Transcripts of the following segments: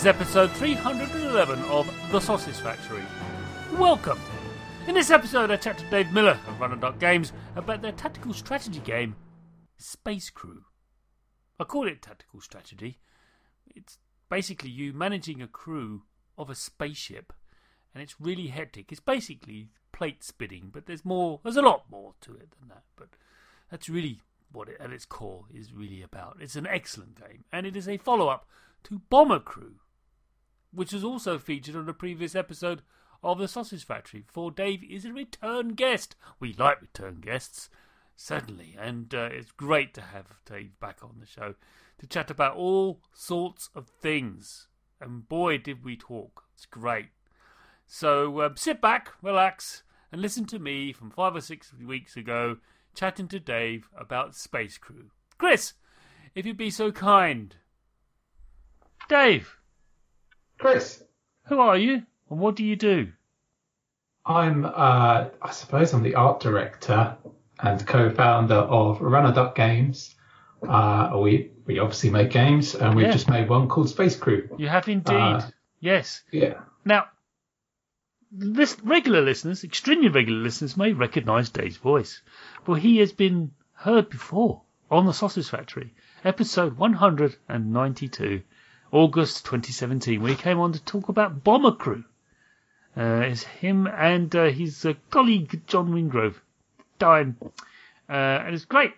Is episode 311 of The Sausage Factory. Welcome! In this episode, I chat to Dave Miller of Runner Duck Games about their tactical strategy game, Space Crew. I call it tactical strategy. It's basically you managing a crew of a spaceship, and it's really hectic. It's basically plate spinning, but there's more. There's a lot more to it than that. But that's really what it, at its core, is really about. It's an excellent game, and it is a follow-up to Bomber Crew, which was also featured on a previous episode of The Sausage Factory. For Dave is a return guest. We like return guests, certainly, and uh, it's great to have Dave back on the show to chat about all sorts of things. And boy, did we talk! It's great. So um, sit back, relax, and listen to me from five or six weeks ago chatting to Dave about Space Crew. Chris, if you'd be so kind. Dave, Chris, who are you and what do you do? I'm, uh, I suppose I'm the art director and co-founder of Runner Duck Games. Uh, we we obviously make games, and we've Yeah. just made one called Space Crew. You have indeed. Uh, yes. Yeah, Now, this regular listeners, extremely regular listeners, may recognise Dave's voice, for he has been heard before on the Sausage Factory, episode 192, August 2017, where he came on to talk about Bomber Crew. Uh, it's him and uh, his uh, colleague John Wingrove, Dime, uh, and it's great.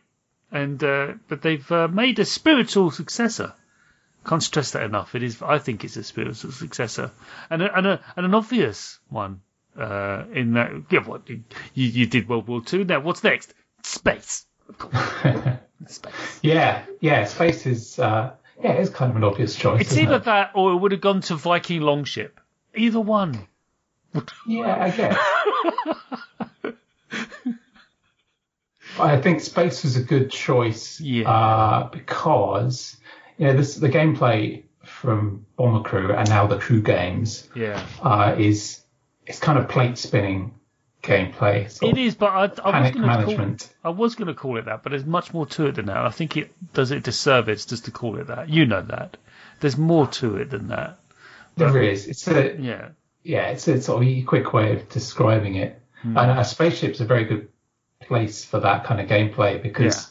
And uh, but they've uh, made a spiritual successor. Can't stress that enough. It is, I think, it's a spiritual successor, and a, and, a, and an obvious one. Uh, in that, yeah, what you, you did World War Two. Now, what's next? Space. Of course. Space. yeah, yeah. Space is, uh, yeah, it's kind of an obvious choice. It's either it? that or it would have gone to Viking Longship. Either one. Yeah, I guess. I think space was a good choice Yeah. uh, because you know this the gameplay from Bomber Crew and now the Crew games Yeah. uh, is it's kind of plate spinning gameplay. It but I, I was going to. I was going to call it that, but there's much more to it than that. I think it does it disservice just to call it that. You know that. There's more to it than that. There is. It's a Yeah. yeah. It's a sort of quick way of describing it. Hmm. And a spaceship's a very good place for that kind of gameplay because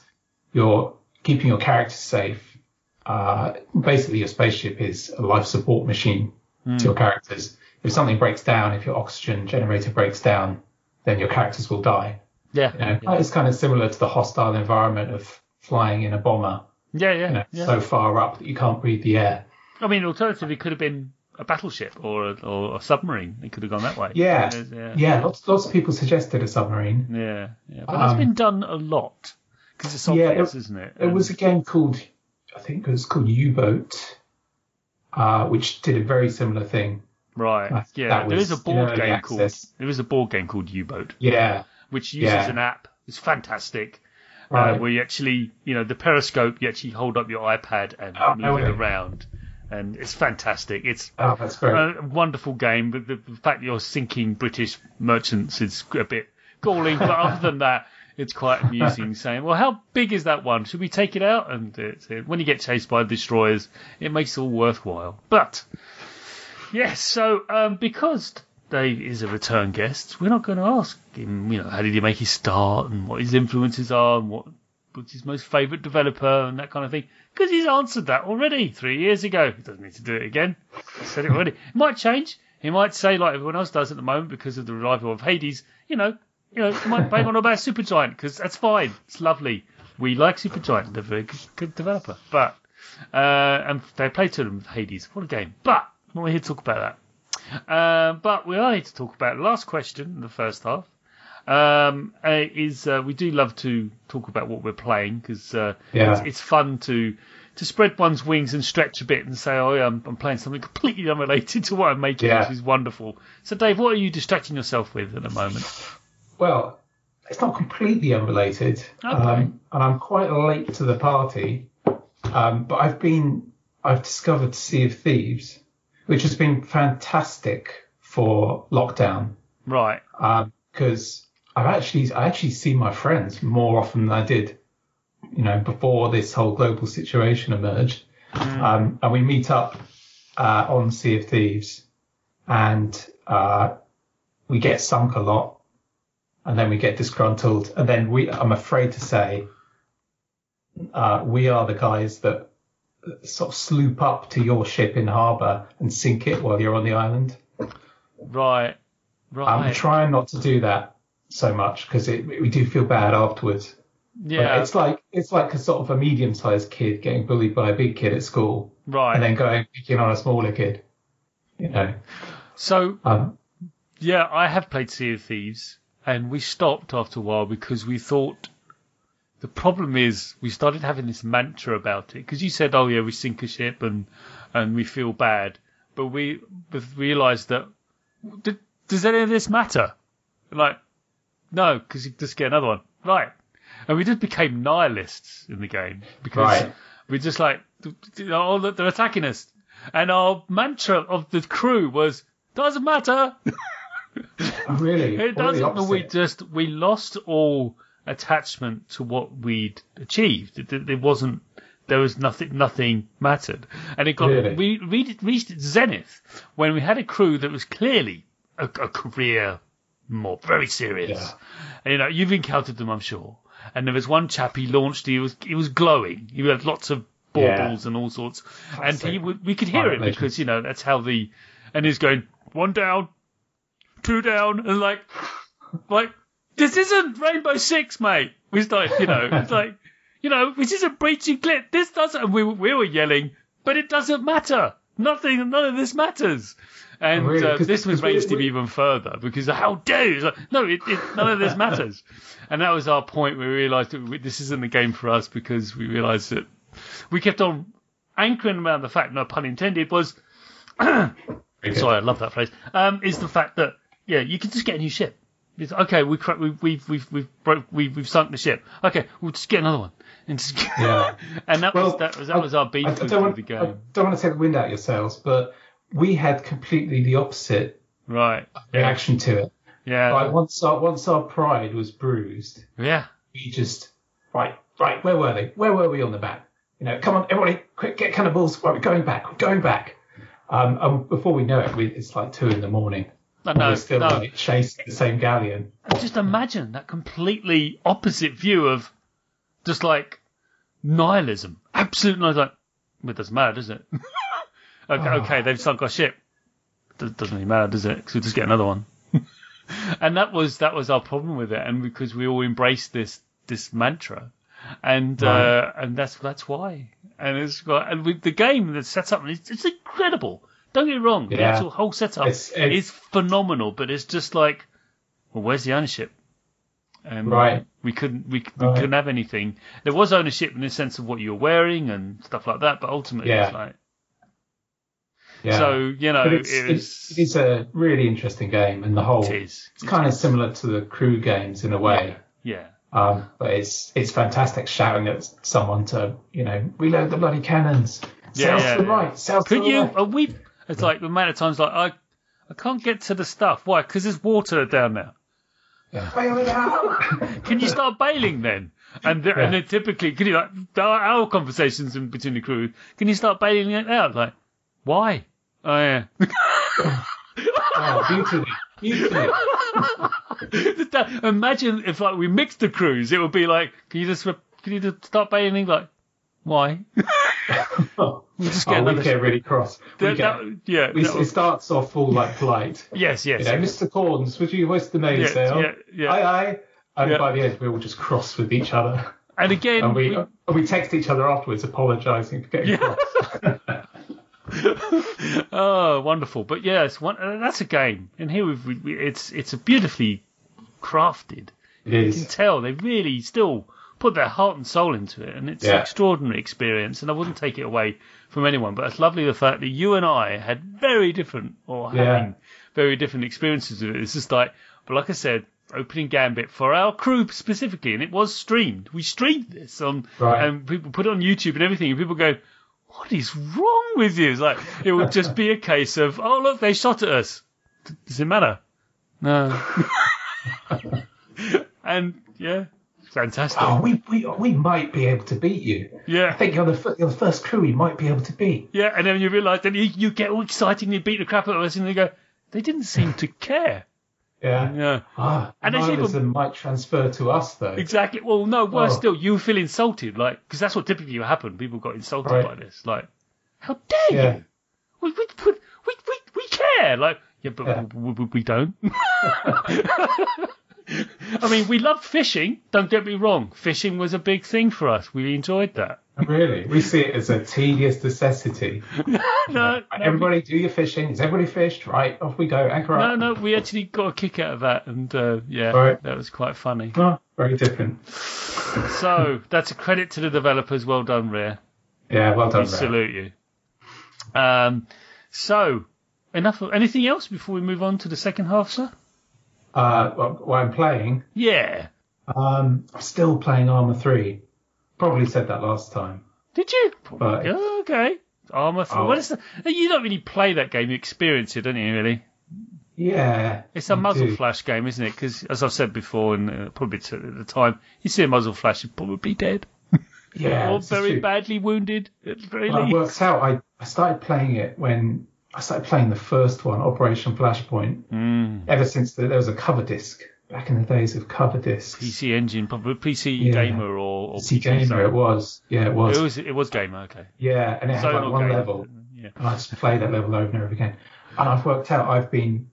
you're keeping your characters safe. Uh, basically, your spaceship is a life support machine Hmm. to your characters. If something breaks down, if your oxygen generator breaks down, then your characters will die. Yeah. You know, yeah. it's kind of similar to the hostile environment of flying in a bomber, Yeah, yeah, you know, yeah. so far up that you can't breathe the air. I mean, alternatively, it could have been a battleship or a, or a submarine. It could have gone that way. Yeah, yeah, yeah. Lots, lots of people suggested a submarine. yeah, yeah. But that's Um, been done a lot because it's Yeah, obvious, it- isn't it? There was a game called, I think it was called U-Boat, uh, which did a very similar thing. Right. that- Yeah, there is a board game called there is a board game called U-boat, Yeah, which uses Yeah. an app. It's fantastic. Uh, where you actually, you know, the periscope, you actually hold up your iPad and Oh, move it around, and it's fantastic. It's oh, that's great. a wonderful game, but the, the fact you're sinking British merchants is a bit galling. but other than that, it's quite amusing. saying, "Well, how big is that one? Should we take it out?" And it's, when you get chased by destroyers, it makes it all worthwhile. But yes, so um, because Dave is a return guest, we're not going to ask him, you know, how did he make his start and what his influences are and what was his most favourite developer and that kind of thing. Because he's answered that already three years ago. He doesn't need to do it again. He said it already. It might change. He might say, like everyone else does at the moment, because of the revival of Hades, you know, you know, he might bang on about Supergiant because that's fine. It's lovely. We like Supergiant. They're a very good, developer. But uh, and they played to them Hades. What a game! But not here to talk about that. Uh, but we are here to talk about the last question in the first half. Um, is uh, we do love to talk about what we're playing because uh, Yeah. it's, it's fun to to spread one's wings and stretch a bit and say, oh, yeah, I'm, I'm playing something completely unrelated to what I'm making, Yeah. which is wonderful. So, Dave, what are you distracting yourself with at the moment? Well, it's not completely unrelated, um, and I'm quite late to the party. Um, but I've been, I've discovered Sea of Thieves, which has been fantastic for lockdown Right. because I've actually, I actually see my friends more often than I did, you know, before this whole global situation emerged. Um, and we meet up uh, on Sea of Thieves, and uh, we get sunk a lot, and then we get disgruntled, and then we, I'm afraid to say, uh, we are the guys that sort of sloop up to your ship in harbour and sink it while you're on the island. Right. Right. I'm trying not to do that so much because we do feel bad afterwards. But yeah. it's like it's like a sort of a medium-sized kid getting bullied by a big kid at school, right. and then going picking on a smaller kid. You know, so, um, yeah, I have played Sea of Thieves, and we stopped after a while because we thought the problem is we started having this mantra about it because you said, oh yeah, we sink a ship and and we feel bad, but we we've realised that d- does any of this matter? Like, no, because you just get another one, right? And we just became nihilists in the game because Right. we're just like, oh look, they're attacking us, and our mantra of the crew was doesn't matter. really, It doesn't. but We just we lost all attachment to what we'd achieved. It, it, it wasn't. There was nothing. Nothing mattered, and it got. Really? We reached, reached its zenith when we had a crew that was clearly a, a career mob, very serious. Yeah. And, you know, you've encountered them, I'm sure. And there was one chap he launched. He was he was glowing. He had lots of baubles and all sorts. And he we could hear it legend. because you know that's how the and he's going one down, two down, and like like this isn't Rainbow Six, mate. We started, you know, it's like you know, this isn't breaching clip. This doesn't. We were- we were yelling, but it doesn't matter. Nothing. None of this matters. And Really? uh, this was raised him even further because how dare you? Like, no, it, it, none of this matters. and that was our point. We realised that we, this isn't the game for us because we realised that we kept on anchoring around the fact, no pun intended, was sorry, I love that phrase. Um, is the fact that yeah, you can just get a new ship. It's, okay, we cra- we've we've we've we've, broke, we've we've sunk the ship. Okay, we'll just get another one. And, just, Yeah. and that was that was that was our beef I, I with, don't want, the I don't want to take the wind out of your sails, but we had completely the opposite right? Yeah, reaction to it. yeah, Like once our once our pride was bruised, yeah. we just right, right. Where were they? Where were we on the map? You know, come on, everybody, quick, get cannibals. Right, we're going back. We're going back. Um, and before we know it, we, it's like two in the morning. No, we're still no. like chasing the same galleon. Just imagine that completely opposite view of just like nihilism. Absolute nihilism. Like, well, it doesn't matter, does it? okay, Oh. okay, they've sunk our ship. Does- Doesn't really matter, does it? Because we'll just get another one. and that was that was our problem with it, and because we all embraced this this mantra, and uh, and that's that's why. And it's got and with the game that's set up, it's, it's incredible. Don't get me wrong, the actual whole setup It's- it's- is phenomenal, but it's just like, well, where's the ownership? And Right. we couldn't we, we Right. couldn't have anything. There was ownership in the sense of what you were wearing and stuff like that, but ultimately Yeah. it's like Yeah. so you know but it's, it was it is a really interesting game, and the whole it is it's kind of similar to the crew games in a way. yeah Um, but it's it's fantastic shouting at someone to you know reload the bloody cannons. Yeah, yeah, to the yeah. right. Could to the you? left. Uh, we. It's like the amount of times like I, I can't get to the stuff. Why? Because there's water down there. Bail it out. Can you start bailing then? And the, and then typically, can you like our, our conversations in between the crew? Can you start bailing it out? Like, why? Oh yeah. Oh, mutiny. Mutiny. Imagine if like we mixed the crews, it would be like, can you just re- can you just start bathing? Like, why? Oh, We'll just oh, get we another. get really cross. We that- get, that- yeah. we, that it starts off all like polite. yes. Yes. You know, yes. Mr. Corns, would you hoist the Yeah, mainsail? yeah, yeah. Aye, aye. And Yeah. by the end, we all just cross with each other. And again, And we, we- and we text each other afterwards apologising for getting Yeah. cross. oh, wonderful! But yes, one. Uh, that's a game, and here we've, we, we, it's it's a beautifully crafted. It You can tell they really still put their heart and soul into it, and it's an extraordinary experience. And I wouldn't take it away from anyone. But it's lovely the fact that you and I had very different, or Yeah. having very different experiences with it. It's just like, but like I said, opening Gambit for our crew specifically, and it was streamed. We streamed this on, Right. and people put it on YouTube and everything, and people go. What is wrong with you? It's like it would just be a case of, oh look, they shot at us. Does it matter? No. and yeah, fantastic. Oh, we, we, we might be able to beat you. Yeah. I think you're the, you're the first crew we might be able to beat. yeah, and then you realise that you, you get all excited and you beat the crap out of us, and they go, they didn't seem to care. Yeah. Yeah, Ah, And nihilism might transfer to us, though. exactly. Well, no, worse Oh. still, you feel insulted, like because that's what typically happened. People got insulted Right. by this, like, how dare Yeah. you? We we, we we we we care, like, yeah, but Yeah. We, we, we don't. I mean, we loved fishing. Don't get me wrong. Fishing was a big thing for us. We enjoyed that. Really? We see it as a tedious necessity. No, no, Everybody do your fishing. Is everybody fished? Right, off we go. Anchor No, up. no, we actually got a kick out of that, and uh, yeah, Right. that was quite funny. Oh, very different. So that's a credit to the developers. Well done, Rare. Yeah, well done. We salute you. Um, so enough. Of, anything else before we move on to the second half, sir? Uh, while I'm playing, Yeah. um, I'm still playing Arma 3. Probably said that last time. Did you? But- Oh, okay. Arma. Oh. What is the, you don't really play that game. You experience it, don't you? Really. Yeah. It's a muzzle do. flash game, isn't it? Because as I've said before, and uh, probably at the time, you see a muzzle flash, you're probably dead Yeah. or very badly wounded at the very Well, it least. works out. I, I started playing it when I started playing the first one, Operation Flashpoint. Mm. Ever since the, there was a cover disc back in the days of cover discs. PC Engine, probably PC Yeah. Gamer or, or PC PC Gamer, Zone. it was. Yeah, it was. It was it was Gamer. Okay. Yeah, and it had like one Gamer. level, Yeah. and I just play that level over and over again. And I've worked out I've been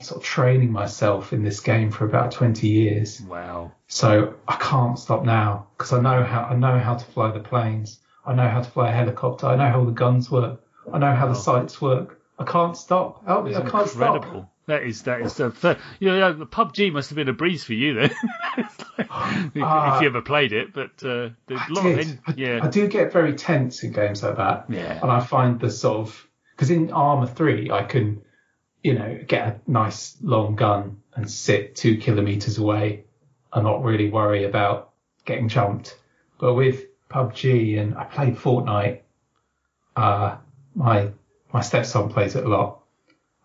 sort of training myself in this game for about 20 years. Wow. So I can't stop now because I know how I know how to fly the planes. I know how to fly a helicopter. I know how the guns work. I know how the sights work. I can't stop. Me! I can't Incredible. stop. That is that is the you know the PUBG must have been a breeze for you then, like- if, Ah. if you ever played it. But uh, there's I a lot of did. in, I, yeah I do get very tense in games like that. Yeah. And I find the sort of because in Arma Three I can, you know, get a nice long gun and sit two kilometers away and not really worry about getting jumped. But with PUBG and I played Fortnite, uh, my my stepson plays it a lot,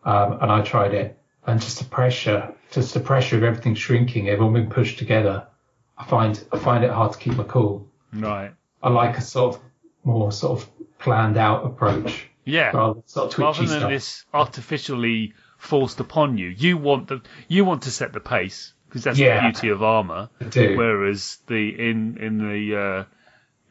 um, and I tried it, and just the pressure, just the pressure of everything shrinking, everyone being pushed together. I find I find it hard to keep my cool. right I like a sort of more sort of planned out approach yeah rather than sort of rather than stuff. this artificially forced upon you. You want the you want to set the pace because that's Yeah. the beauty of Arma. I do. Whereas the in in the uh,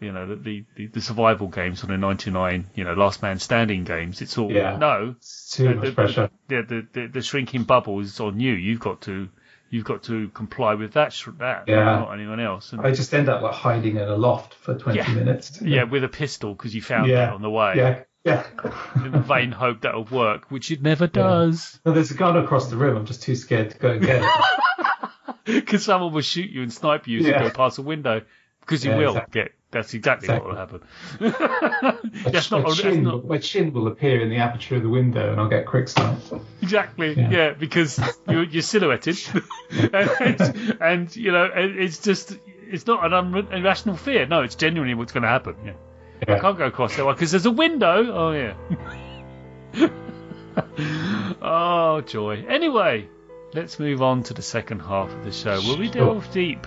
you know the, the the survival games on the 99 you know last man standing games, it's all Yeah. no It's too the, much the, pressure. The, the, the, the shrinking bubble is on you. You've got to you've got to comply with that that Yeah. not anyone else. And, I just end up like hiding in a loft for 20 Yeah. minutes. yeah, with a pistol because you found Yeah. that on the way. Yeah. Yeah. In the vain hope that'll work, which it never does. No, there's a gun across the room. I'm just too scared to go and get it. Because someone will shoot you and snipe you as Yeah. you go past a window. Because you Yeah, will exactly. get. That's exactly, what will happen. My, that's my not, that's chin, not my chin will appear in the aperture of the window and I'll get quick sniped. exactly. Yeah, Yeah. because you're, you're silhouetted, and, and you know it's just it's not an unra- irrational fear. No, it's genuinely what's going to happen. Yeah. I can't go across there because there's a window. Oh yeah. oh joy. Anyway, let's move on to the second half of the show. Will we delve deep,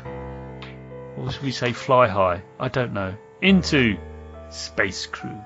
or should we say fly high? I don't know. Into Space Crew.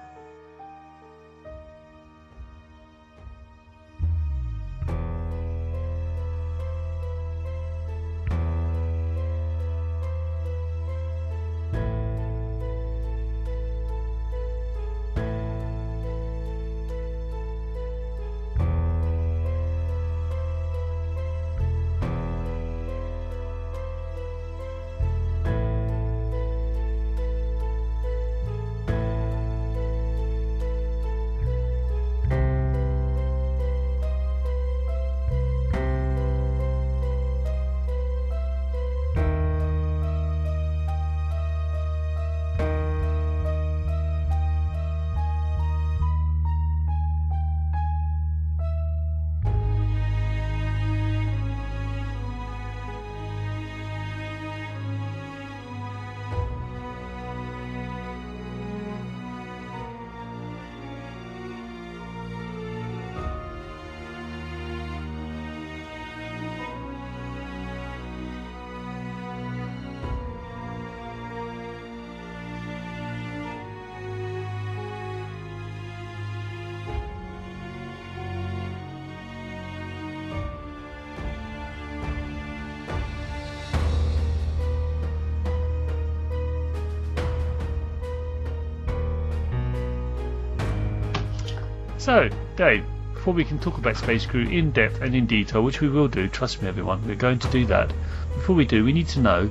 So, Dave, before we can talk about Space Crew in depth and in detail, which we will do, trust me, everyone, we're going to do that. Before we do, we need to know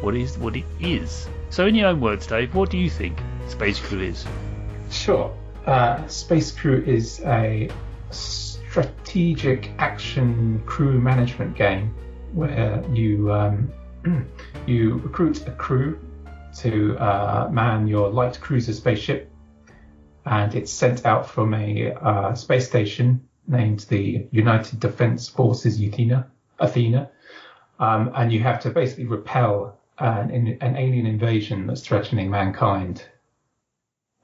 what is what it is. So, in your own words, Dave, what do you think Space Crew is? Sure. Uh, Space Crew is a strategic action crew management game where you um, you recruit a crew to uh, man your light cruiser spaceship, and it's sent out from a uh, space station named the United Defense Forces Athena. Athena, um, and you have to basically repel an, an alien invasion that's threatening mankind.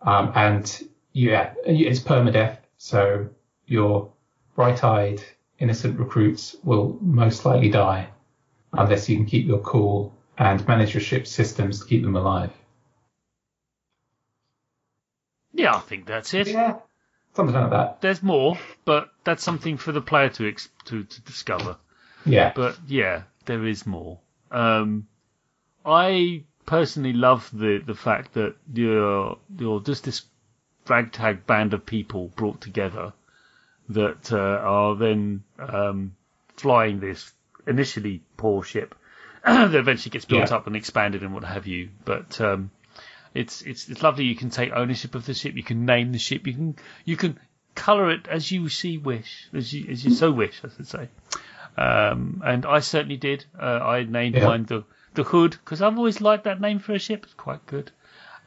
Um, and yeah, it's permadeath, so your bright-eyed innocent recruits will most likely die unless you can keep your cool and manage your ship's systems to keep them alive. Yeah, I think that's it. Yeah, something like that. There's more, but that's something for the player to ex- to, to discover. Yeah. But yeah, there is more. Um, I personally love the the fact that you're you're just this ragtag band of people brought together that uh, are then um, flying this initially poor ship that eventually gets built Yeah. up and expanded and what have you. But um, it's it's it's lovely. You can take ownership of the ship. You can name the ship. You can you can colour it as you see wish, as you as you so wish, I should say. Um, and I certainly did. Uh, I named Yeah. mine the the Hood because I've always liked that name for a ship. It's quite good.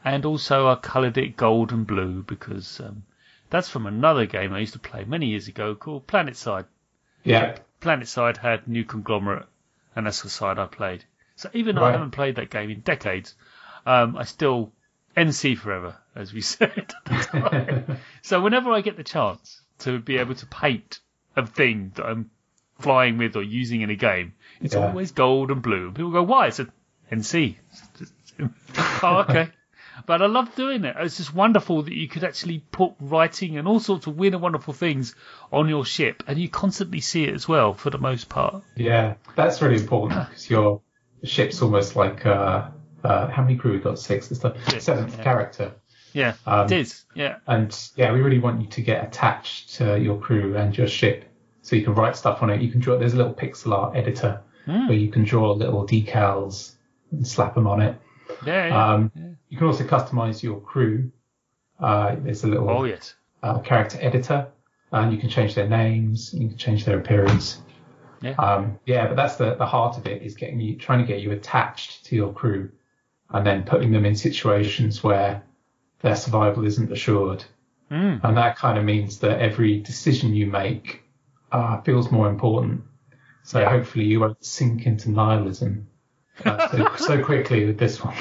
And also I coloured it gold and blue because um, that's from another game I used to play many years ago called Planetside. Yeah. Planetside had New Conglomerate, and that's the side I played. So even though I haven't played that game in decades, um, I still NC forever, as we said at the time. so whenever I get the chance to be able to paint a thing that I'm flying with or using in a game, it's Yeah. always gold and blue. And people go, "Why?" It's a NC. oh, okay. But I love doing it. It's just wonderful that you could actually put writing and all sorts of weird and wonderful things on your ship, and you constantly see it as well, for the most part. Yeah, that's really important because your ship's almost like uh, uh, how many crew we got? Six. It's the Six, seventh yeah. character, Yeah, Um, it is. Yeah, and yeah, we really want you to get attached to your crew and your ship, so you can write stuff on it. You can draw. There's a little pixel art editor where you can draw little decals and slap them on it. yeah, yeah. Um, You can also customize your crew. Uh, there's a little oh yes. uh, character editor, and you can change their names, you can change their appearance. Yeah. Um, yeah, but that's the, the heart of it is getting you trying to get you attached to your crew, and then putting them in situations where their survival isn't assured, Mm. and that kind of means that every decision you make uh, feels more important. So hopefully you won't sink into nihilism so, so quickly with this one.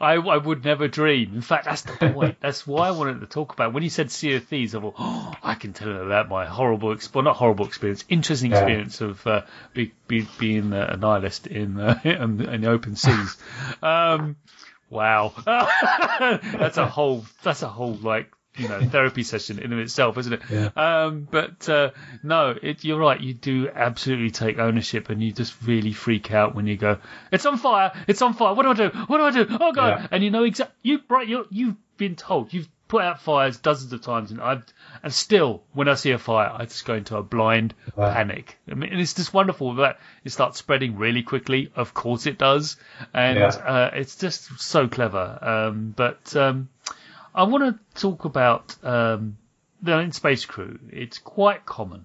I, I would never dream. In fact, that's the point. that's why I wanted to talk about. When you said Sea of Thieves, I thought, oh, I can tell her about my horrible, ex- well, not horrible experience, interesting Yeah. experience of uh, be, be, being a nihilist in, uh, in, in the open seas. Um, wow, that's a whole, that's a whole like you know therapy session in of itself, isn't it? Yeah. Um, but uh, no, it, you're right. You do absolutely take ownership, and you just really freak out when you go, "It's on fire! It's on fire! What do I do? What do I do? Oh god!" Yeah. And you know exactly. You right. You you've been told. You've put out fires dozens of times, and I've and still, when I see a fire, I just go into a blind Wow. panic. I mean, and it's just wonderful that it starts spreading really quickly. Of course, it does, and Yeah. uh, it's just so clever. Um, but um, I want to talk about um, the in Space Crew. It's quite common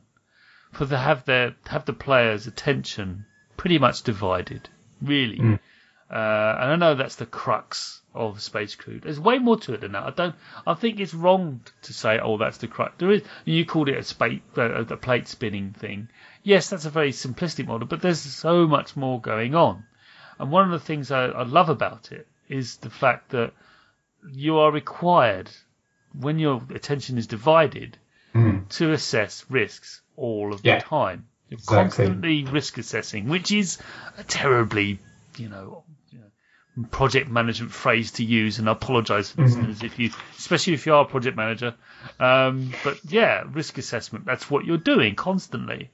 for to have their have the players' attention pretty much divided, really. Mm. Uh, and I know that's the crux of Space Crew. There's way more to it than that. I don't. I think it's wrong to say, "Oh, that's the crux." There is. You called it a space, uh, a plate spinning thing. Yes, that's a very simplistic model, but there's so much more going on. And one of the things I, I love about it is the fact that you are required, when your attention is divided, Mm. to assess risks all of Yeah. the time. You're Exactly. constantly risk assessing, which is a terribly, you know, you know, project management phrase to use. And I apologise for listeners if you, especially if you are a project manager. Um, but yeah, risk assessment. That's what you're doing constantly.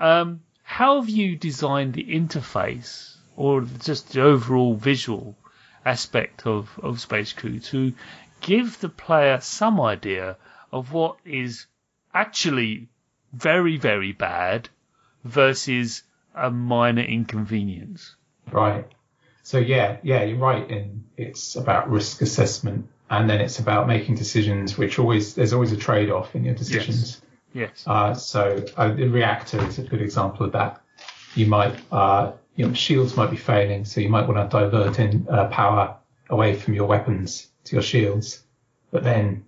Um, how have you designed the interface or just the overall visual aspect of, of Space Crew to give the player some idea of what is actually very, very bad versus a minor inconvenience. Right. So yeah, yeah, you're right. And it's about risk assessment, and then it's about making decisions. Which always there's always a trade off in your decisions. Yes. Uh, so uh, the reactor is a good example of that. You might, uh, you know, shields might be failing, so you might want to divert in uh, power away from your weapons to your shields, but then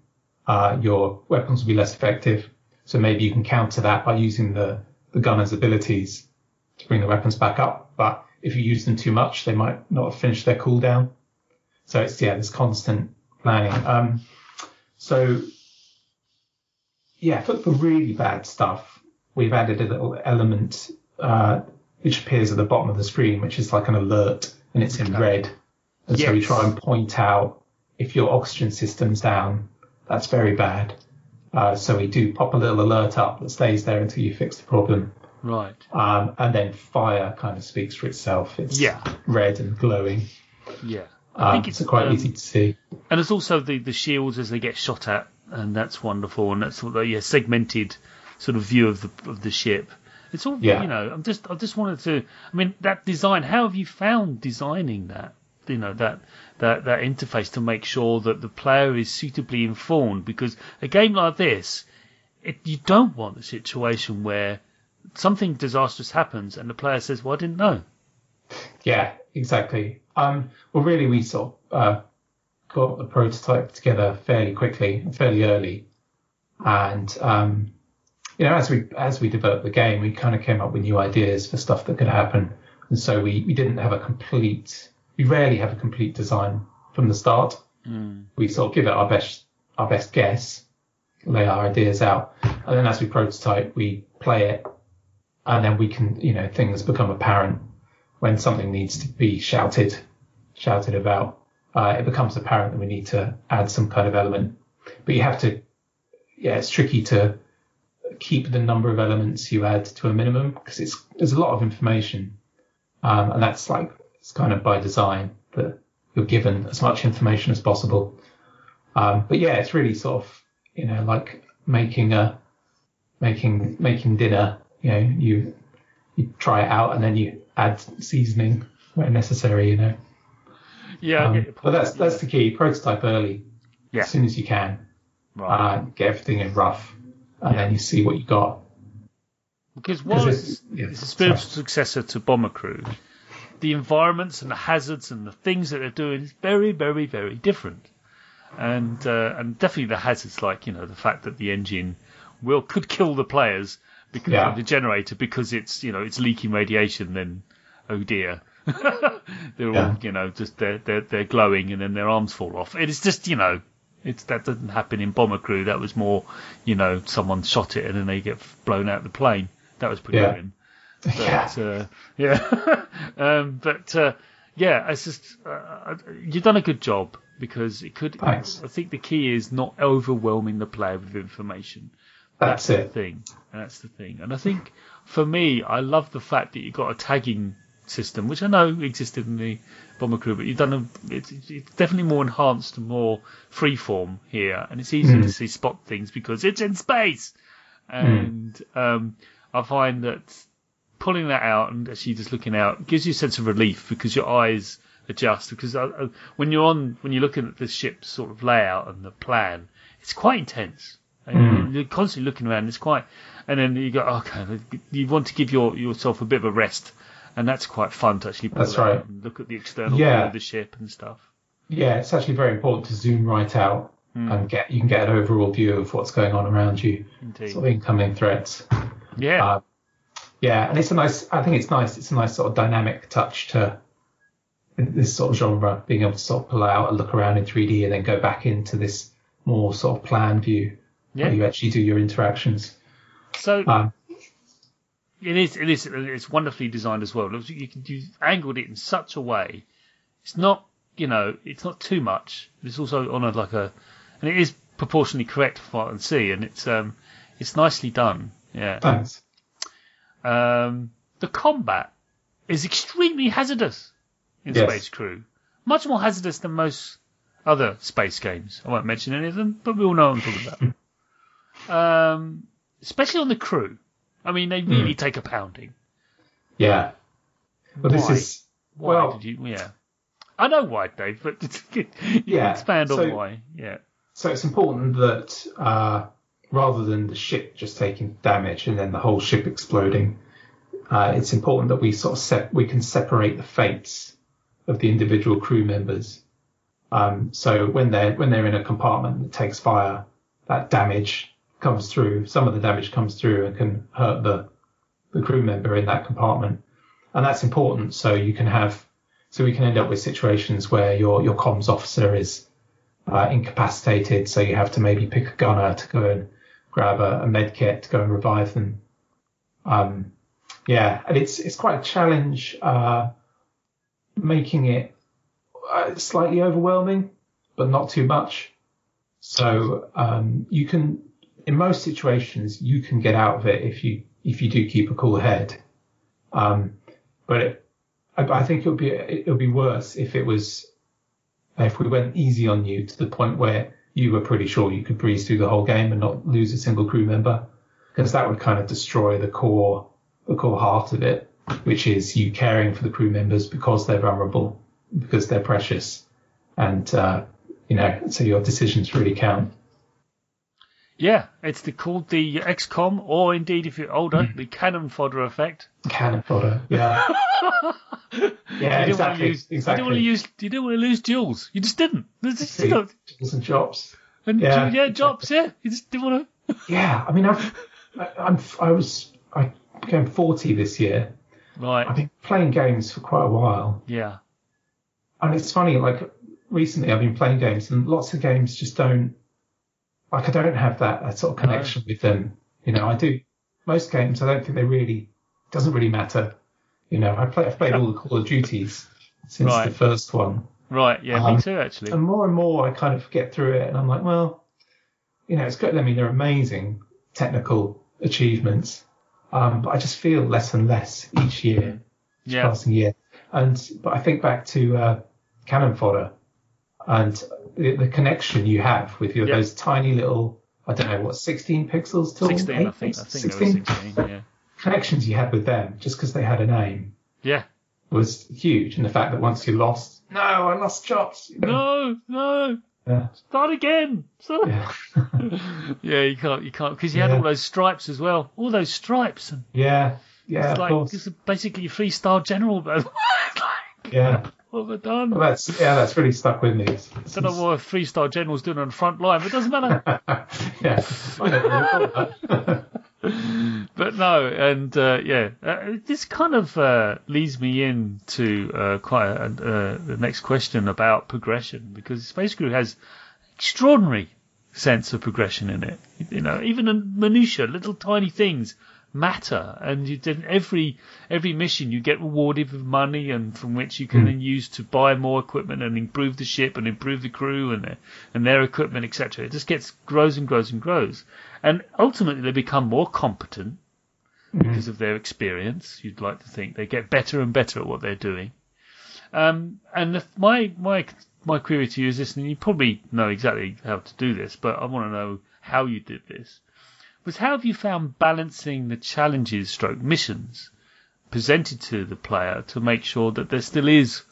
uh, your weapons will be less effective. So maybe you can counter that by using the the gunner's abilities to bring the weapons back up. But if you use them too much, they might not have finished their cooldown. So it's yeah, this constant planning. Um, so yeah, for, for really bad stuff, we've added a little element uh, which appears at the bottom of the screen, which is like an alert, and it's in Okay. red. And so we try and point out if your oxygen system's down, that's very bad. Uh, so we do pop a little alert up that stays there until you fix the problem. Right. Um, and then fire kind of speaks for itself. It's Yeah. red and glowing. Yeah. I Um, think it's so quite um, easy to see. And there's also the, the shields as they get shot at, and that's wonderful. And that's sort of yeah, segmented sort of view of the of the ship. It's all Yeah. you know. I'm just I just wanted to. I mean that design. How have you found designing that? You know that that that interface to make sure that the player is suitably informed. Because a game like this, it, you don't want a situation where something disastrous happens and the player says, "Well, I didn't know." Yeah, exactly. Um, well, really, we sort of uh, got the prototype together fairly quickly, fairly early, and um, you know, as we as we developed the game, we kind of came up with new ideas for stuff that could happen, and so we we didn't have a complete. We rarely have a complete design from the start. We sort of give it our best our best guess, lay our ideas out, and then as we prototype, we play it, and then we can, you know, things become apparent when something needs to be shouted shouted about. Uh, it becomes apparent that we need to add some kind of element, but you have to. Yeah, it's tricky to keep the number of elements you add to a minimum because it's there's a lot of information, um, and that's like it's kind of by design that you're given as much information as possible. Um, but yeah, it's really sort of you know like making a making making dinner. You know, you you try it out and then you add seasoning where necessary. You know, Yeah, um, but that's that's the key. Prototype early, Yeah. as soon as you can. right. Uh, get everything in rough, and then you see what you got. Because while it's- it's, yeah, it's a spiritual sorry. successor to Bomber Crew, the environments and the hazards and the things that they're doing is very, very, very different. And uh, and definitely the hazards, like you know the fact that the engine will could kill the players because Yeah. of the generator because it's you know it's leaking radiation. Then oh dear, they're Yeah. all you know just they're they're they're glowing and then their arms fall off. It is just you know. It's that doesn't happen in Bomber Crew. That was more, you know, someone shot it and then they get blown out the plane. That was pretty Yeah. grim. yeah, But, uh, yeah. um, but uh, yeah, it's just uh, you've done a good job because it could. Thanks. I think the key is not overwhelming the player with information. that's the it. thing. That's the thing. And I think for me, I love the fact that you've got a tagging system, which I know existed in the Bomber Crew, but you've done a. It's, it's definitely more enhanced and more freeform here, and it's easier to see spot things because it's in space. And um, I find that pulling that out and actually just looking out gives you a sense of relief because your eyes adjust. Because uh, uh, when you're on, when you're looking at the ship's sort of layout and the plan, it's quite intense. And you're constantly looking around. It's quite, and then you go, okay, you want to give your yourself a bit of a rest, and that's quite fun to actually pull That's right. and look at the external Yeah. of the ship and stuff. Yeah, it's actually very important to zoom right out Hmm. and get you can get an overall view of what's going on around you, Indeed. sort of incoming threats. Yeah. Uh, Yeah, and it's a nice. I think it's nice. It's a nice sort of dynamic touch to this sort of genre, being able to sort of pull out and look around in 3D and then go back into this more sort of plan view yeah. where you actually do your interactions. So Um, It is. It is. It's wonderfully designed as well. You can you angled it in such a way. It's not. You know. It's not too much. It's also on a like a, and it is proportionally correct for what I can see, and it's um, it's nicely done. Yeah. thanks. Um, the combat is extremely hazardous in Yes. Space Crew. Much more hazardous than most other space games. I won't mention any of them, but we all know what I'm talking about. um, especially on the crew. I mean, they really take a pounding. Yeah. But this is Why well, did you? Yeah, I know why, Dave, but Yeah, expand on so- why. Yeah, so it's important that uh, rather than the ship just taking damage and then the whole ship exploding, uh, it's important that we sort of sep- we can separate the fates of the individual crew members. Um, so when they're when they're in a compartment that takes fire, that damage comes through. Some of the damage comes through and can hurt the the crew member in that compartment, and that's important. So you can have so we can end up with situations where your your comms officer is uh, incapacitated, so you have to maybe pick a gunner to go and grab a, a med kit to go and revive them. Um, yeah, and it's it's quite a challenge uh, making it uh, slightly overwhelming, but not too much. So um, you can, in most situations, you can get out of it if you if you do keep a cool head. Um, but it, I, I think it would be it would be worse if it was if we went easy on you to the point where you were pretty sure you could breeze through the whole game and not lose a single crew member, because that would kind of destroy the core the core heart of it, which is you caring for the crew members because they're vulnerable, because they're precious, and uh, you know so your decisions really count. Yeah. It's the, called the XCOM, or indeed, if you're older, Mm-hmm. the cannon fodder effect. Cannon fodder, yeah, yeah, you didn't exactly, use. exactly. You didn't want to use. You didn't want to lose Jools. You just didn't. There's just, you know, Jobs and jobs. and Yeah, yeah, jobs. Yeah, you just didn't want to. Yeah, I mean, I've, I, I'm, I was, I became 40 this year. Right. I've been playing games for quite a while, Yeah. and it's funny. Like recently, I've been playing games, and lots of games just don't, like, I don't have that, that sort of No. connection with them. You know, I do most games. I don't think they really doesn't really matter. You know, I play, I've played all the Call of Duties since Right. the first one. Right. Yeah. Um, me too. Actually. And more and more, I kind of get through it, and I'm like, well, you know, it's good. I mean, they're amazing technical achievements, um, but I just feel less and less each year, each Yeah. passing year. And but I think back to uh, Cannon Fodder and the, the connection you have with your Yeah. those tiny little, I don't know what, 16 pixels tall, 16, I think. I think there was 16. Yeah. connections you had with them just because they had a name Yeah. was huge. And the fact that once you lost, no, I lost Jops. you know. No. No. Yeah. Start again. Start. Yeah. Yeah, you can't, you can't, because you had all those stripes as well. All those stripes, and Yeah, yeah, it's of like course. it's basically a three-star general. But Yeah, have I done? well, that's yeah, that's really stuck with me. I don't know what a three-star general's doing on the front line, but it doesn't matter. yeah, I never really thought that. but no, and uh, yeah, uh, this kind of uh, leads me into uh, quite a, uh, the next question about progression because Space Crew has extraordinary sense of progression in it. You know, even the minutia, little tiny things matter, and you did every every mission you get rewarded with money, and from which you can then use to buy more equipment and improve the ship and improve the crew and their, and their equipment, etc. It just gets grows and grows and grows, and ultimately they become more competent because of their experience. You'd like to think they get better and better at what they're doing. Um, and the, my my my query to you is this, and you probably know exactly how to do this, but I want to know how you did this. Was how have you found balancing the challenges, stroke missions, presented to the player to make sure that there still is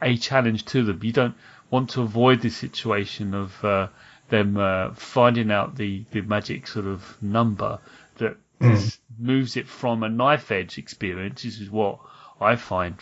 a challenge to them? You don't want to avoid the situation of uh, them uh, finding out the, the magic sort of number that s- moves it from a knife edge experience. This is what I find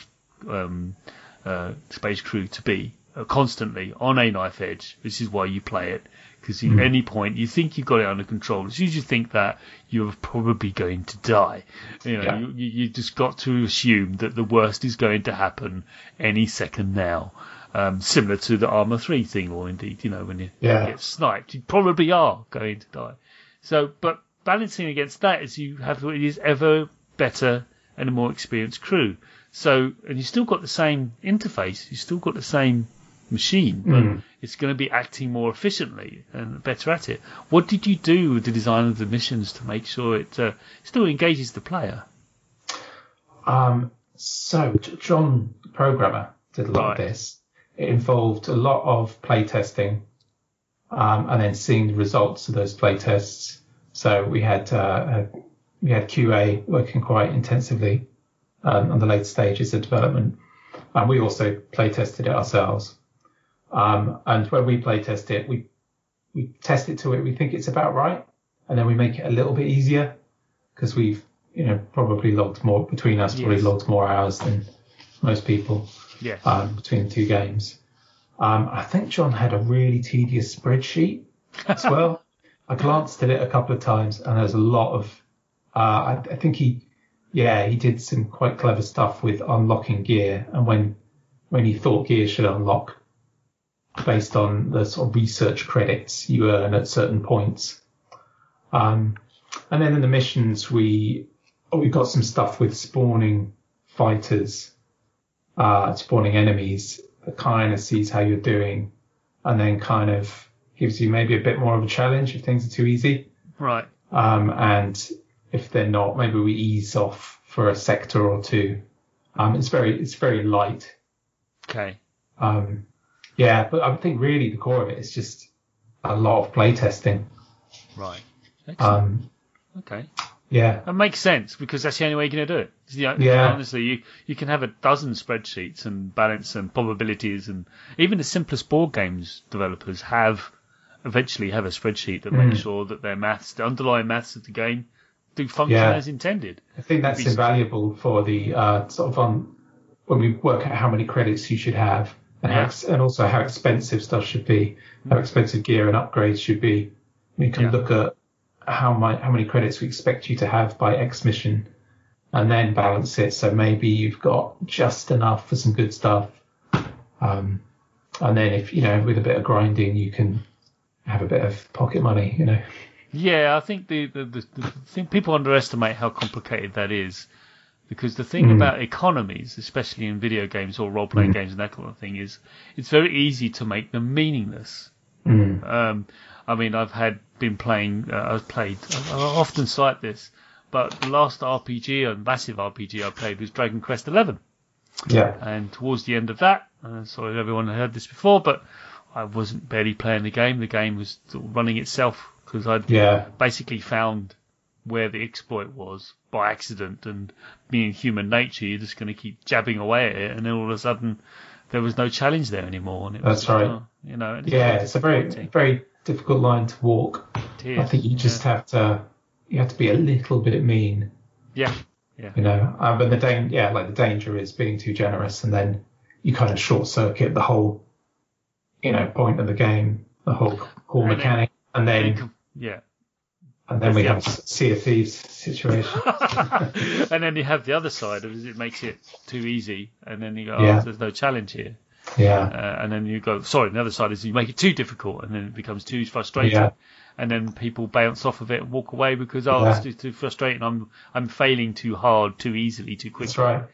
um, uh, Space Crew to be uh, constantly on a knife edge. This is why you play it because at any point you think you've got it under control. As soon as you think that, you're probably going to die. You know, Yeah. you, you, you just got to assume that the worst is going to happen any second now. Um, similar to the Arma 3 thing, or indeed, you know, when you Yeah. get sniped, you probably are going to die. So, but balancing against that is you have what is ever better and a more experienced crew. So, and you still got the same interface, you still got the same machine, but Mm. it's going to be acting more efficiently and better at it. What did you do with the design of the missions to make sure it uh, still engages the player? Um, so John, the programmer, did a lot Right. of this. It involved a lot of play testing, um, and then seeing the results of those play tests So we had uh, a, we had QA working quite intensively um, on the later stages of development, and we also play tested it ourselves. Um, and when we play test it, we we test it to it we think it's about right, and then we make it a little bit easier because we've you know probably logged more between us, probably logged more hours than most people Yeah. um, between the two games. Um, I think John had a really tedious spreadsheet as well. I glanced at it a couple of times, and there's a lot of. Uh, I, I think he, yeah, he did some quite clever stuff with unlocking gear, and when when he thought gear should unlock, based on the sort of research credits you earn at certain points. Um, and then in the missions, we oh, we got some stuff with spawning fighters uh, spawning enemies that kind of sees how you're doing and then kind of gives you maybe a bit more of a challenge if things are too easy. Right. Um, and if they're not, maybe we ease off for a sector or two. Um, it's very, it's very light. Okay. Um, yeah, but I think really the core of it is just a lot of playtesting. Right. Um, okay. yeah, That makes sense because that's the only way you're going to do it. You know, Yeah. Honestly, you, you can have a dozen spreadsheets and balance and probabilities, and even the simplest board games developers have eventually have a spreadsheet that Hmm. makes sure that their maths, the underlying maths of the game, do function Yeah. as intended. I think that's Be- invaluable for the uh, sort of on when we work out how many credits you should have and Yeah. ex- and also how expensive stuff should be, how expensive gear and upgrades should be. We can Yeah. look at how my, how many credits we expect you to have by X mission, and then balance it. So maybe you've got just enough for some good stuff, um, and then if you know with a bit of grinding you can have a bit of pocket money. You know. Yeah, I think the, the, the, the people underestimate how complicated that is. Because the thing Mm. about economies, especially in video games or role playing games and that kind of thing, is it's very easy to make them meaningless. Mm. Um, I mean, I've had been playing. Uh, I've played. I I often cite this, but the last RPG, a massive RPG I played was Dragon Quest Eleven, Yeah. and towards the end of that, uh, sorry if everyone had heard this before, but I wasn't barely playing the game. The game was sort of running itself because I'd Yeah. basically found where the exploit was by accident, and being human nature, you're just going to keep jabbing away at it, and then all of a sudden. There was no challenge there anymore, and it was That's right. oh, you know, and Yeah, it's a very very difficult line to walk. I think you just yeah. have to you have to be a little bit mean, Yeah, Yeah. you know. Um, but the dan- yeah, like the danger is being too generous, and then you kind of short circuit the whole, you know, point of the game, the whole core mechanic, And then yeah. And then we have a Sea of Thieves situation. and then you have the other side of it, it makes it too easy, and then you go, oh, Yeah. there's no challenge here. yeah, Uh, and then you go, sorry, the other side is you make it too difficult, and then it becomes too frustrating. Yeah. And then people bounce off of it and walk away because, oh, Yeah. it's too, too frustrating. I'm I'm failing too hard, too easily, too quickly. that's right.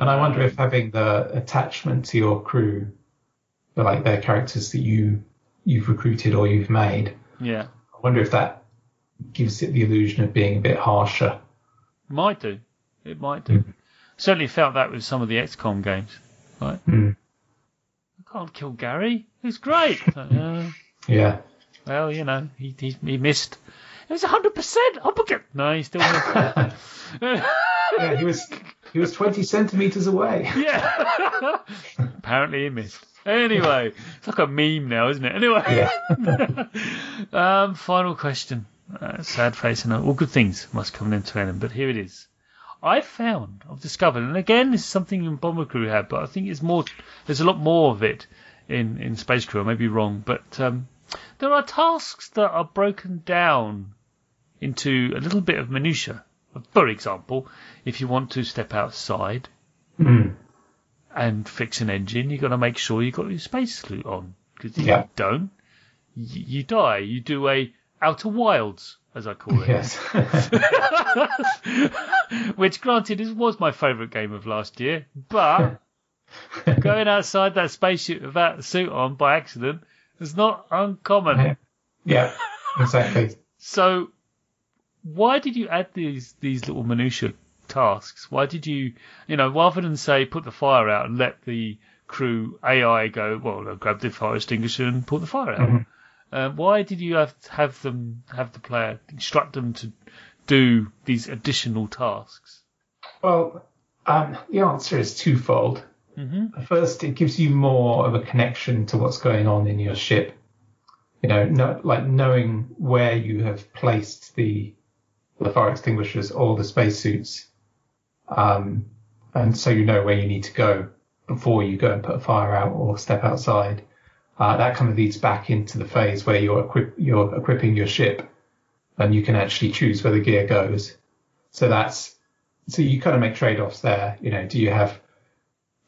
And I wonder if having the attachment to your crew, the, like their characters that you you've recruited or you've made, Yeah, I wonder if that gives it the illusion of being a bit harsher. might do. It might do. Mm. Certainly felt that with some of the XCOM games. Right? Mm. I can't kill Gary. He's great. Uh, Yeah. Well, you know, he he, he missed. It was hundred percent. Up again. No, he still missed. Yeah, he was he was twenty centimeters away. yeah. Apparently he missed. Anyway, it's like a meme now, isn't it? Anyway. um, final question. Uh, sad face and all good things must come into an end, but here it is. I found, I've discovered, and again, this is something in Bomber Crew had, but I think it's more. There's a lot more of it in in Space Crew. I may be wrong, but um, there are tasks that are broken down into a little bit of minutia. For example, if you want to step outside Mm. and fix an engine, you've got to make sure you've got your space suit on. Because if Yeah. you don't, y- you die. You do a Outer Wilds, as I call it. Yes. Which, granted, is, was my favourite game of last year, but going outside that spaceship without the suit on by accident is not uncommon. yeah. Exactly. So, why did you add these these little minutia tasks? Why did you, you know, rather than say put the fire out and let the crew AI go, well, grab the fire extinguisher and put the fire out. Mm-hmm. Uh, why did you have have them have the player instruct them to do these additional tasks? Well, um, the answer is twofold. Mm-hmm. First, it gives you more of a connection to what's going on in your ship. You know, no, like knowing where you have placed the the fire extinguishers or the spacesuits, um, and so you know where you need to go before you go and put a fire out or step outside. Uh, that kind of leads back into the phase where you're equip, you're equipping your ship, and you can actually choose where the gear goes. So that's so you kind of make trade-offs there. You know, do you have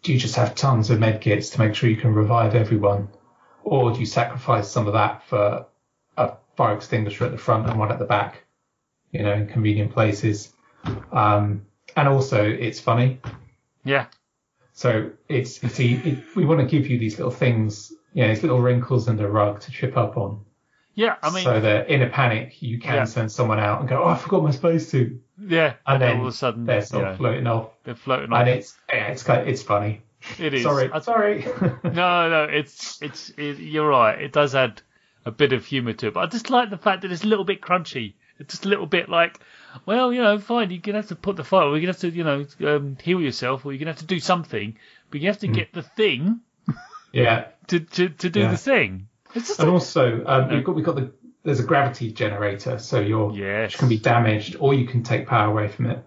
do you just have tons of med kits to make sure you can revive everyone, or do you sacrifice some of that for a fire extinguisher at the front and one at the back? You know, in convenient places. Um, and also, it's funny. Yeah. So it's it's it, we want to give you these little things, you know, these little wrinkles in the rug to trip up on. Yeah, I mean, so that in a panic you can Yeah. send someone out and go, oh, I forgot my spacesuit, yeah, and then all of a sudden they're sort of floating off, they're floating off, and it's yeah, it's kind it's funny. It is. Sorry, I- sorry. No, no, it's it's it, you're right. It does add a bit of humour to it, but I just like the fact that it's a little bit crunchy. It's just a little bit like, well, you know, fine, you're gonna have to put the fire, or you're gonna have to, you know, um, heal yourself, or you're gonna have to do something, but you have to get the thing yeah, to to, to do Yeah. the thing. It's just and a, also um, we've got we've got the there's a gravity generator, so your Yes. which can be damaged or you can take power away from it.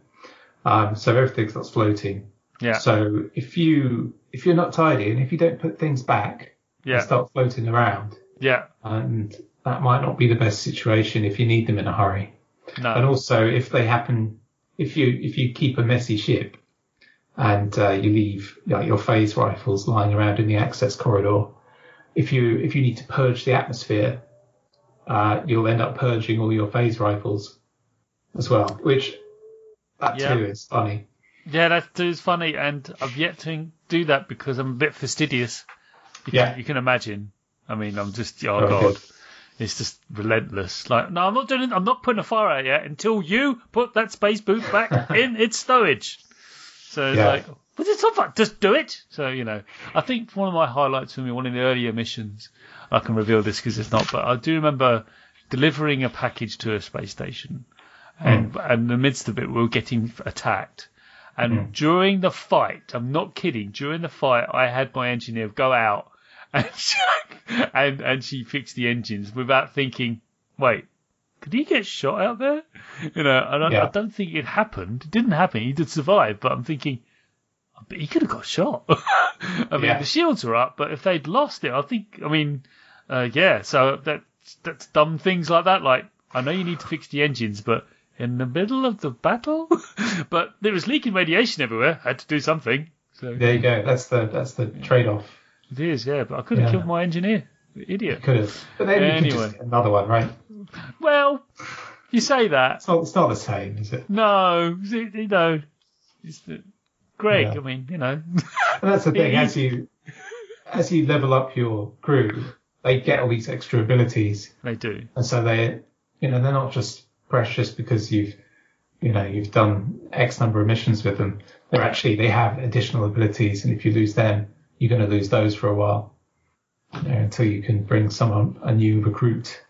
Um, so everything starts floating. yeah, So if you if you're not tidy and if you don't put things back, they yeah, start floating around, yeah. and that might not be the best situation if you need them in a hurry. No. And also, if they happen, if you if you keep a messy ship and uh, you leave like, your phase rifles lying around in the access corridor, if you if you need to purge the atmosphere, uh, you'll end up purging all your phase rifles as well, which that Yeah. too is funny. yeah, that is funny, and I've yet to do that because I'm a bit fastidious. You Yeah. can, you can imagine. I mean, I'm just oh god. It's just relentless. Like, no, I'm not doing it. I'm not putting a fire out yet until you put that space boot back in its stowage. So Yeah. like, but it's not just do it. So, you know, I think one of my highlights for me, one of the earlier missions, I can reveal this because it's not, but I do remember delivering a package to a space station. Hmm. And, and in the midst of it, we were getting attacked. And hmm. during the fight, I'm not kidding, during the fight, I had my engineer go out and she, and, and she fixed the engines without thinking, wait, could he get shot out there? You know, and I, Yeah. I don't think it happened. It didn't happen. He did survive, but I'm thinking, but he could have got shot. I mean, Yeah. the shields are up, but if they'd lost it, I think, I mean, uh, yeah, so that, that's dumb things like that. Like, I know you need to fix the engines, but in the middle of the battle? but there was leaking radiation everywhere. I Had to do something. So There you go. That's the that's the trade off. it is, yeah, but I could have Yeah. killed my engineer. Idiot. Could have, but then you Anyway. can just get another one, right? Well, you say that. It's not it's not the same, is it? No, you know, it's the, Greg, Yeah. I mean, you know. And that's the thing. As you as you level up your crew, they get all these extra abilities, they do. and so they, you know, they're not just precious because you've, you know, you've done X number of missions with them. They're actually they have additional abilities, and if you lose them, you're going to lose those for a while, you know, until you can bring someone a new recruit,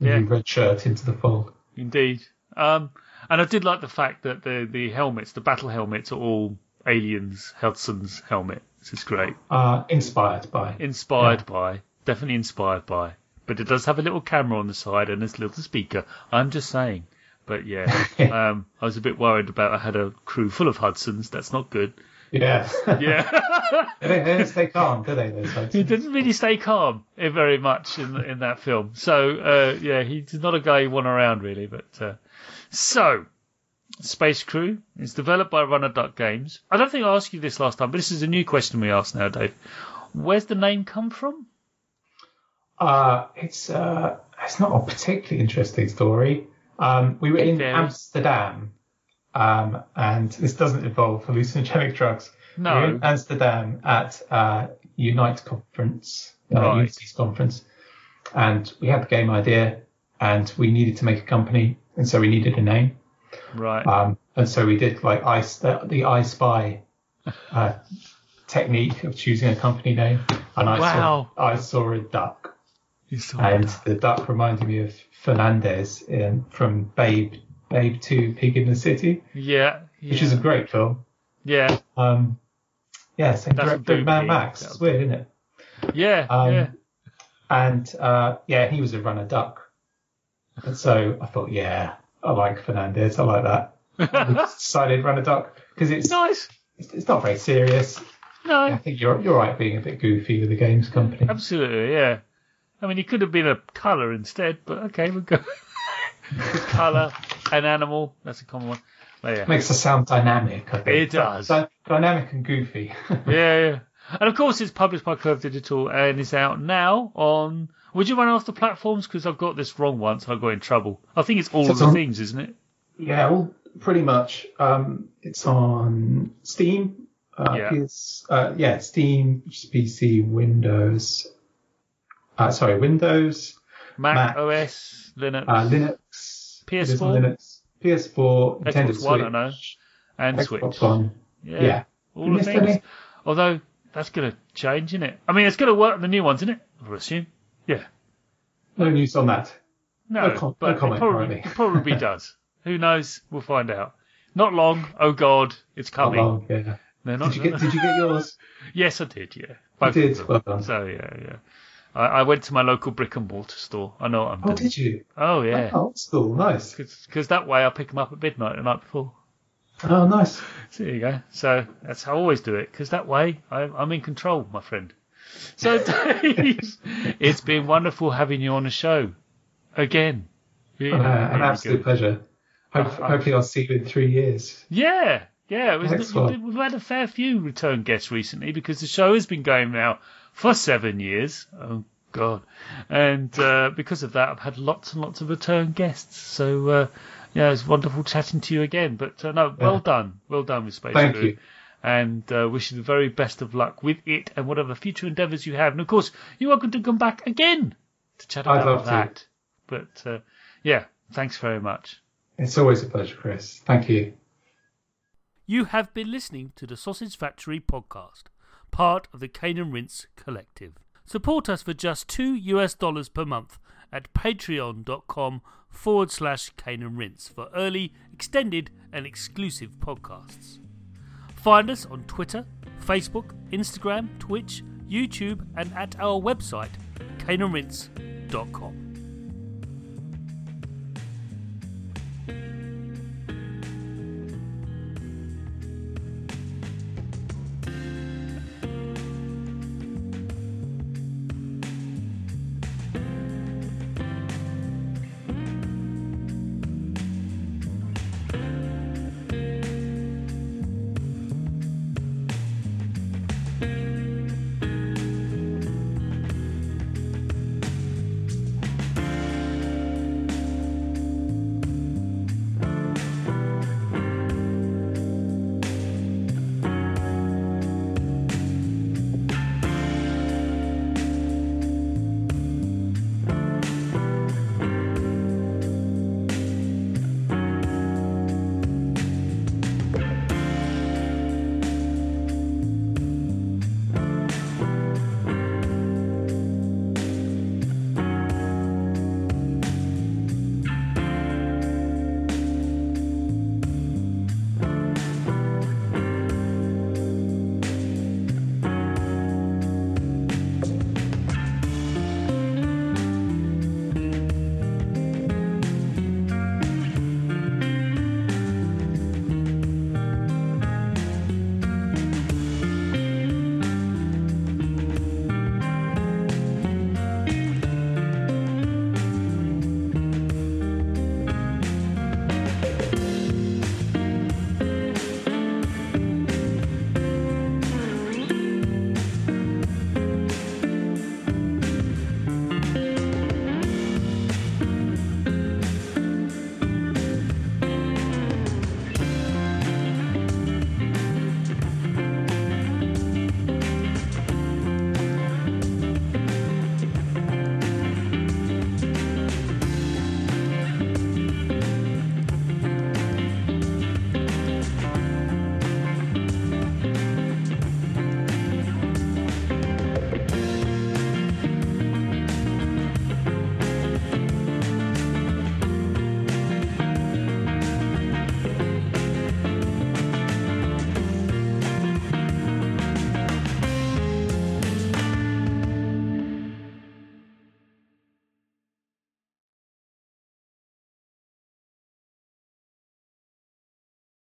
a Yeah. new red shirt into the fold. Indeed. Um, and I did like the fact that the, the helmets, the battle helmets, are all aliens. Hudson's helmet. This is great. Uh, inspired by. Inspired by, definitely inspired by. But it does have a little camera on the side and this little speaker. I'm just saying. But yeah, um, I was a bit worried about. I had a crew full of Hudsons. That's not good. Yeah. Yeah. they, don't- don't stay calm, do they? Those he didn't really stay calm eh, very much in in that film. So uh, yeah, he's not a guy you want around really. But uh, so Space Crew is developed by Runner Duck Games. I don't think I asked you this last time, but this is a new question we ask now, Dave. Where's the name come from? Uh, it's uh, it's not a particularly interesting story. Um, we were It in varies. Amsterdam, um, and this doesn't involve hallucinogenic drugs. We were No. in Amsterdam at uh, Unite conference, uh, Right. Unity's conference, and we had the game idea, and we needed to make a company, and so we needed a name. Right. Um, and so we did like I, the, the I Spy uh, technique of choosing a company name, and I Wow. saw I saw a duck You saw and that. the duck reminded me of Fernandez in, from Babe Babe Two Pig in the City, Yeah, which is a great film. yeah, Um, yeah, same That's director Mad Max. It's weird, isn't it? yeah, Um, yeah. And uh, yeah, he was a runner duck. And so I thought, yeah, I like Fernandez. I like that. I decided runner duck because it's, nice. it's it's not very serious. No, I think you're you're right being a bit goofy with the games company. absolutely, yeah. I mean, he could have been a colour instead, but okay, we'll go. colour, an animal, that's a common one. But yeah. Makes us sound dynamic. I think. It does. Dy- dynamic and goofy. yeah, yeah. And of course, it's published by Curve Digital and is out now on. Would you run off the platforms? Because I've got this wrong once. I got in trouble. I think it's all So of the on- things, isn't it? yeah, well, pretty much. Um, it's on Steam. Uh, Yeah. PS, uh, yeah, Steam, PC, Windows. Uh, sorry, Windows, Mac, Mac. OS, Linux, uh, Linux, it PS4? PS4, Nintendo Xbox One, I know, and Xbox Switch. One. Yeah, Yeah. all the things. any? Although that's going to change, isn't it? I mean, it's going to work on the new ones, isn't it? I would assume. Yeah. No news on that. No, No com- but no it comment probably, it probably does. Who knows? We'll find out. Not long. Oh God, it's Not coming. long, yeah. No, not, Did you get Did you get yours? Yes, I did. Yeah, Both did. of. Well done. So yeah, yeah. I, I went to my local brick and mortar store. I know what I'm Oh, doing. did you? Oh yeah, Oh, cool. Nice. because that way I pick them up at midnight the night before. Oh, nice. So there you go. So that's how I always do it. Because that way I, I'm in control, my friend. So Dave, it's been wonderful having you on the show again. Really, Uh, an absolute good. pleasure. Hope, hopefully, I'll see you in three years. Yeah, yeah. It was, Excellent. we've had a fair few return guests recently because the show has been going now for seven years. Oh God! And uh, because of that, I've had lots and lots of return guests. So uh, yeah, it's wonderful chatting to you again. But uh, no, well Yeah. done, well done with Space Thank Crew. you. And uh, wish you the very best of luck with it and whatever future endeavours you have. And of course, you're welcome to come back again to chat I'd about love to. that. But uh, yeah, thanks very much. It's always a pleasure, Chris. Thank you. You have been listening to the Sausage Factory podcast, part of the Cane and Rinse Collective. Support us for just two US dollars per month at patreon.com forward slash Cane and Rinse for early, extended, and exclusive podcasts. Find us on Twitter, Facebook, Instagram, Twitch, YouTube, and at our website, caneandrinse.com.